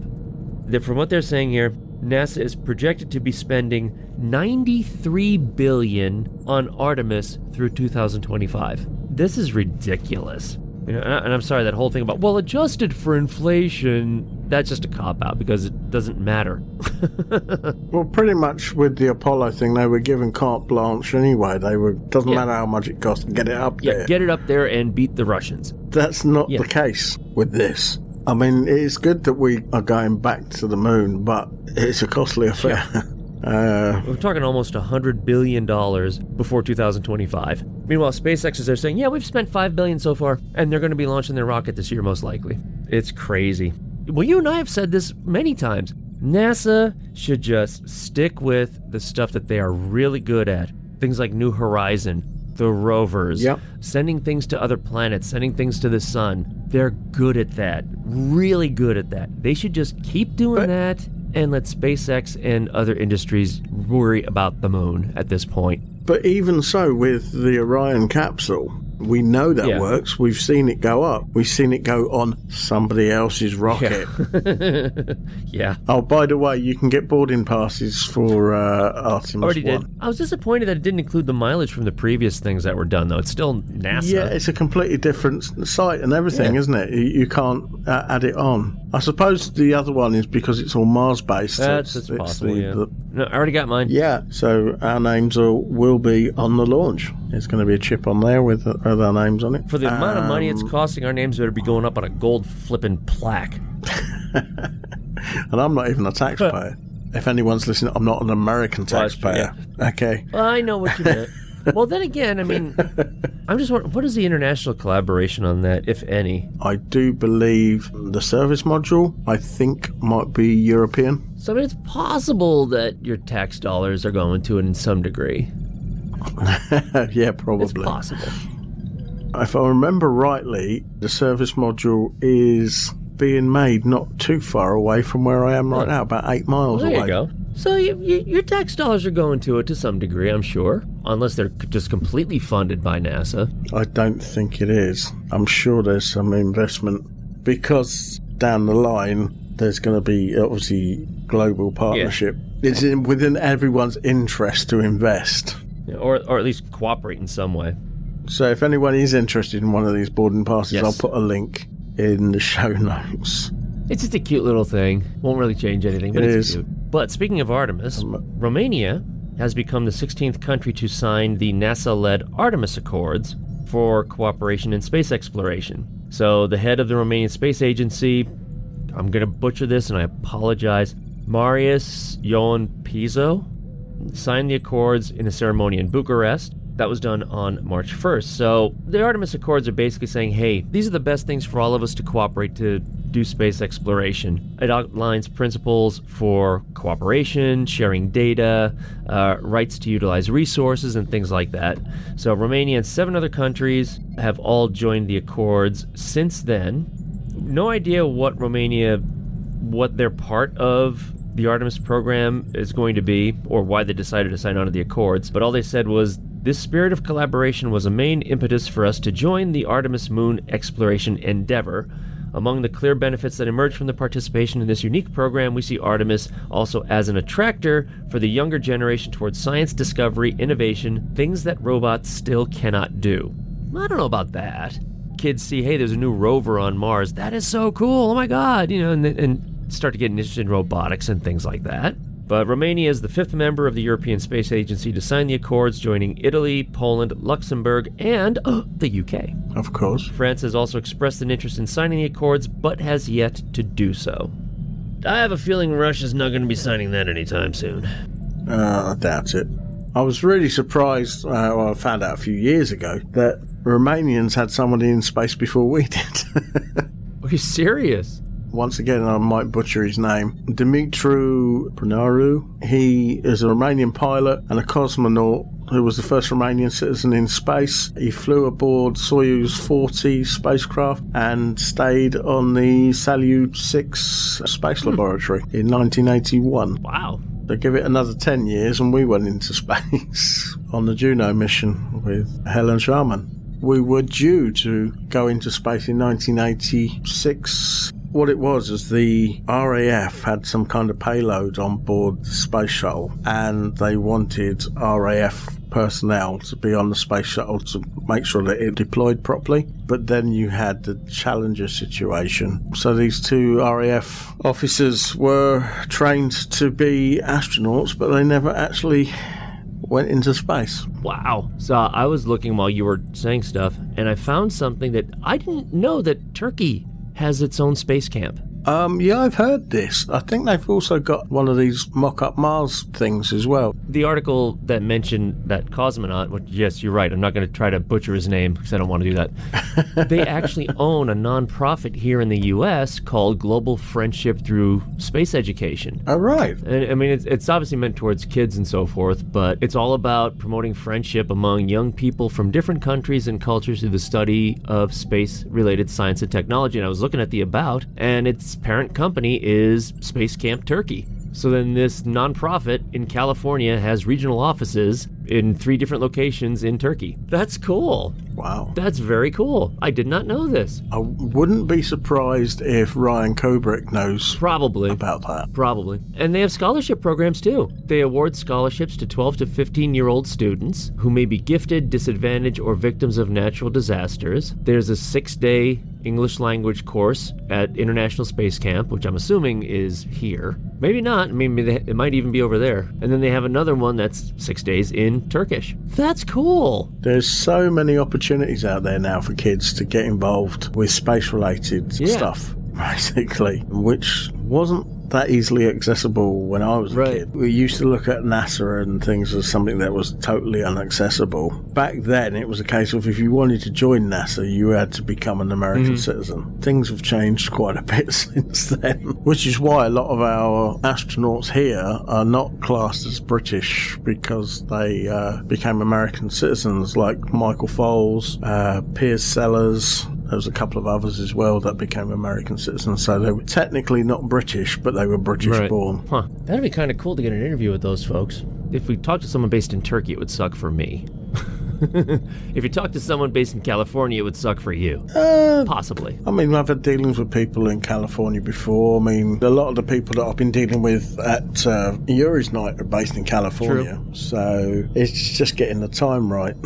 Speaker 6: From what they're saying here, NASA is projected to be spending 93 billion on Artemis through 2025. This is ridiculous. You know, and I'm sorry that whole thing about well adjusted for inflation. That's just a cop out because it doesn't matter.
Speaker 5: well, pretty much with the Apollo thing, they were given carte blanche anyway. They were doesn't
Speaker 6: Yeah.
Speaker 5: matter how much it costs to get it up
Speaker 6: yeah,
Speaker 5: there.
Speaker 6: get it up there and beat the Russians.
Speaker 5: That's not
Speaker 6: Yeah.
Speaker 5: the case with this. I mean, it's good that we are going back to the moon, but it's a costly affair. uh,
Speaker 6: We're talking almost $100 billion before 2025. Meanwhile, SpaceX is there saying, yeah, we've spent 5 billion so far, and they're going to be launching their rocket this year, most likely. It's crazy. Well, you and I have said this many times. NASA should just stick with the stuff that they are really good at. Things like New Horizon, the rovers,
Speaker 5: Yep.
Speaker 6: sending things to other planets, sending things to the sun. They're good at that. Really good at that. They should just keep doing
Speaker 5: But-
Speaker 6: that and let SpaceX and other industries worry about the moon at this point.
Speaker 5: but even so, with the Orion capsule, we know that
Speaker 6: Yeah.
Speaker 5: works. We've seen it go up. We've seen it go on somebody else's rocket.
Speaker 6: Yeah.
Speaker 5: Oh, by the way, you can get boarding passes for uh, Artemis
Speaker 6: Already
Speaker 5: 1.
Speaker 6: did. I was disappointed that it didn't include the mileage from the previous things that were done, though. It's still NASA.
Speaker 5: Yeah, it's a completely different site and everything,
Speaker 6: Yeah.
Speaker 5: isn't it? You, you can't uh, add it on. I suppose the other one is because it's all Mars based.
Speaker 6: That's, that's possible, yeah. No, I already got mine.
Speaker 5: yeah, so our names are, will be on the launch. There's going to be a chip on there with, uh, with our names on it.
Speaker 6: For the amount of money it's
Speaker 5: Um,
Speaker 6: costing, our names better be going up on a gold flipping plaque.
Speaker 5: And I'm not even a taxpayer. if anyone's listening, I'm not an American
Speaker 6: Well, that's true,
Speaker 5: taxpayer. Okay.
Speaker 6: Well, I know what you meant. well, then again, I mean, I'm just wondering, what is the international collaboration on that, if any?
Speaker 5: I do believe the service module, I think, might be European.
Speaker 6: So, I mean, it's possible that your tax dollars are going to it in some degree.
Speaker 5: yeah,
Speaker 6: It's
Speaker 5: probably.
Speaker 6: possible.
Speaker 5: If I remember rightly, the service module is being made not too far away from where I am right now, about eight miles
Speaker 6: Well, there
Speaker 5: away.
Speaker 6: you go. So you, you, your tax dollars are going to it to some degree, I'm sure, unless they're just completely funded by NASA.
Speaker 5: I don't think it is. I'm sure there's some investment because down the line there's going to be obviously global partnership. It's in, within everyone's interest to invest.
Speaker 6: Yeah, or, or at least cooperate in some way.
Speaker 5: So if anyone is interested in one of these boarding passes,
Speaker 6: Yes.
Speaker 5: I'll put a link in the show notes.
Speaker 6: It's just a cute little thing. Won't really change anything, but
Speaker 5: It
Speaker 6: it's
Speaker 5: is.
Speaker 6: cute. But speaking of Artemis, um, uh, Romania has become the 16th country to sign the NASA-led Artemis Accords for cooperation in space exploration. So the head of the Romanian Space Agency, I'm going to butcher this and I apologize, Marius Ioan Piso, signed the accords in a ceremony in Bucharest. That was done on March 1st. So the Artemis Accords are basically saying, hey, these are the best things for all of us to cooperate to do space exploration. It outlines principles for cooperation, sharing data, uh, rights to utilize resources, and things like that. So Romania and seven other countries have all joined the accords since then. No idea what Romania, what their part of the Artemis program is going to be, or why they decided to sign on to the accords, but all they said was this spirit of collaboration was a main impetus for us to join the Artemis Moon exploration endeavor. Among the clear benefits that emerge from the participation in this unique program, we see Artemis also as an attractor for the younger generation towards science discovery, innovation, things that robots still cannot do. I don't know about that. Kids see, hey, there's a new rover on Mars. That is so cool. Oh my God. You know, and, and start to get interested in robotics and things like that. But Romania is the fifth member of the European Space Agency to sign the accords, joining Italy, Poland, Luxembourg, and uh, the UK.
Speaker 5: Of course.
Speaker 6: France has also expressed an interest in signing the accords, but has yet to do so. I have a feeling Russia's not going to be signing that anytime soon.
Speaker 5: Uh, I doubt it. I was really surprised. Uh, well, I found out a few years ago that Romanians had somebody in space before we did.
Speaker 6: Are you serious?
Speaker 5: Once again, I might butcher his name. Dimitru Prinaru. He is a Romanian pilot and a cosmonaut who was the first Romanian citizen in space. He flew aboard Soyuz 40 spacecraft and stayed on the Salyut 6 space hmm. laboratory in 1981.
Speaker 6: Wow.
Speaker 5: They give it another 10 years and we went into space on the Juno mission with Helen Sharman. We were due to go into space in 1986 what it was is the RAF had some kind of payload on board the space shuttle, and they wanted RAF personnel to be on the space shuttle to make sure that it deployed properly. But then you had the Challenger situation. So these two RAF officers were trained to be astronauts, but they never actually went into space.
Speaker 6: Wow. So I was looking while you were saying stuff, and I found something that I didn't know that Turkey has its own space camp.
Speaker 5: Um, yeah, I've heard this. I think they've also got one of these mock-up Mars things as well.
Speaker 6: The article that mentioned that cosmonaut, which, yes, you're right. I'm not going to try to butcher his name because I don't want to do that. they actually own a nonprofit here in the U.S. called Global Friendship Through Space Education.
Speaker 5: Oh, right.
Speaker 6: And I mean, it's, it's obviously meant towards kids and so forth, but it's all about promoting friendship among young people from different countries and cultures through the study of space-related science and technology. And I was looking at the about, and it's parent company is Space Camp Turkey. So then this nonprofit in California has regional offices in three different locations in Turkey. That's cool.
Speaker 5: Wow.
Speaker 6: That's very cool. I did not know this.
Speaker 5: I wouldn't be surprised if Ryan Kubrick knows
Speaker 6: Probably.
Speaker 5: about that.
Speaker 6: Probably. And they have scholarship programs too. They award scholarships to 12 to 15 year old students who may be gifted, disadvantaged, or victims of natural disasters. There's a six day English language course at International Space Camp, which I'm assuming is here. Maybe not. I mean, it might even be over there. And then they have another one that's six days in Turkish. That's cool.
Speaker 5: There's so many opportunities out there now for kids to get involved with space related
Speaker 6: Yeah.
Speaker 5: stuff, basically, which wasn't that easily accessible when I was a
Speaker 6: Right.
Speaker 5: kid. We used to look at NASA and things as something that was totally inaccessible. Back then, it was a case of if you wanted to join NASA, you had to become an American citizen. Things have changed quite a bit since then, which is why a lot of our astronauts here are not classed as British because they uh, became American citizens, like Michael Foale, uh, Piers Sellers. There was a couple of others as well that became American citizens, so they were technically not British, but they were British born.
Speaker 6: Huh. That'd be kind of cool to get an interview with those folks. If we talked to someone based in Turkey, it would suck for me. if you talk to someone based in California, it would suck for you.
Speaker 5: Uh,
Speaker 6: Possibly.
Speaker 5: I mean, I've had dealings with people in California before. I mean, a lot of the people that I've been dealing with at uh, Yuri's Night are based in California. So it's just getting the time right.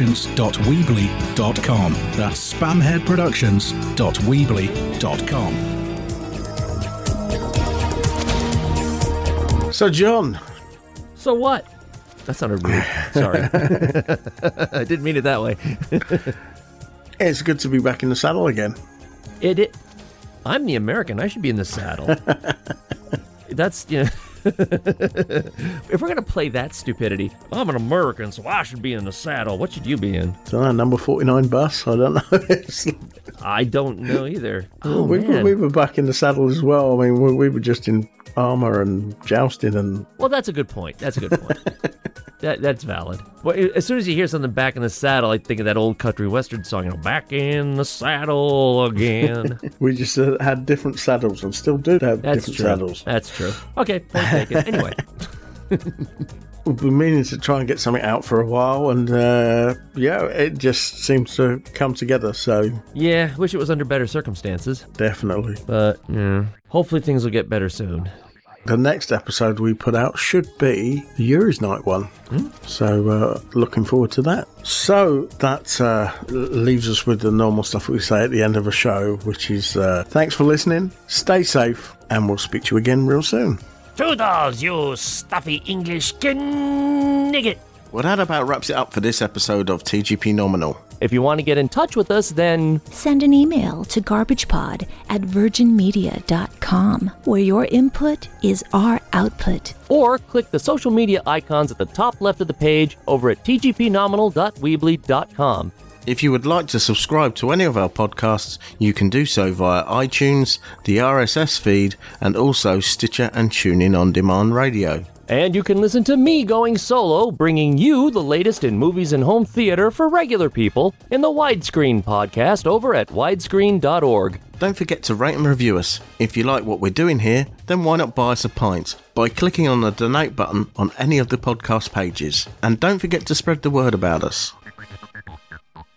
Speaker 9: spamheadproductions.weebly.com. That's spamheadproductions.weebly.com.
Speaker 5: So, John,
Speaker 6: So what? That sounded rude. Sorry. I didn't mean it that way.
Speaker 5: it's good to be back in the saddle again.
Speaker 6: It, it I'm the American. I should be in the saddle. That's you know. if we're gonna play that stupidity, I'm an American, so I should be in the saddle. What should you be in?
Speaker 5: So, uh, number 49 bus, I don't know.
Speaker 6: I don't know either. Oh
Speaker 5: we, were, we were back in the saddle as well. I mean, we, we were just in armour and jousting and
Speaker 6: Well, that's a good point. That's a good point. that that's valid. Well, as soon as you hear something back in the saddle, I think of that old country western song. You know, back in the saddle again.
Speaker 5: we just uh, had different saddles and still do have
Speaker 6: That's
Speaker 5: different
Speaker 6: true.
Speaker 5: saddles.
Speaker 6: That's true. Okay, point taken. Anyway,
Speaker 5: We've been meaning to try and get something out for a while, and uh, yeah, it just seems to come together. So
Speaker 6: yeah, wish it was under better circumstances,
Speaker 5: definitely,
Speaker 6: but yeah, hopefully things will get better soon.
Speaker 5: the next episode we put out should be the Yuri's Night one. So uh, looking forward to that. So that uh, leaves us with the normal stuff we say at the end of a show, which is uh, thanks for listening, stay safe, and we'll speak to you again real soon.
Speaker 6: Toodles, you stuffy English nigget.
Speaker 5: Well, that about wraps it up for this episode of TGP Nominal.
Speaker 6: If you want to get in touch with us, then
Speaker 10: Send an email to garbagepod at virginmedia.com, where your input is our output.
Speaker 6: or click the social media icons at the top left of the page over at tgpnominal.weebly.com.
Speaker 5: If you would like to subscribe to any of our podcasts, you can do so via iTunes, the RSS feed, and also Stitcher and TuneIn on Demand Radio.
Speaker 6: And you can listen to me going solo, bringing you the latest in movies and home theater for regular people in the Widescreen podcast over at widescreen.org.
Speaker 5: Don't forget to rate and review us. If you like what we're doing here, then why not buy us a pint by clicking on the donate button on any of the podcast pages. And don't forget to spread the word about us.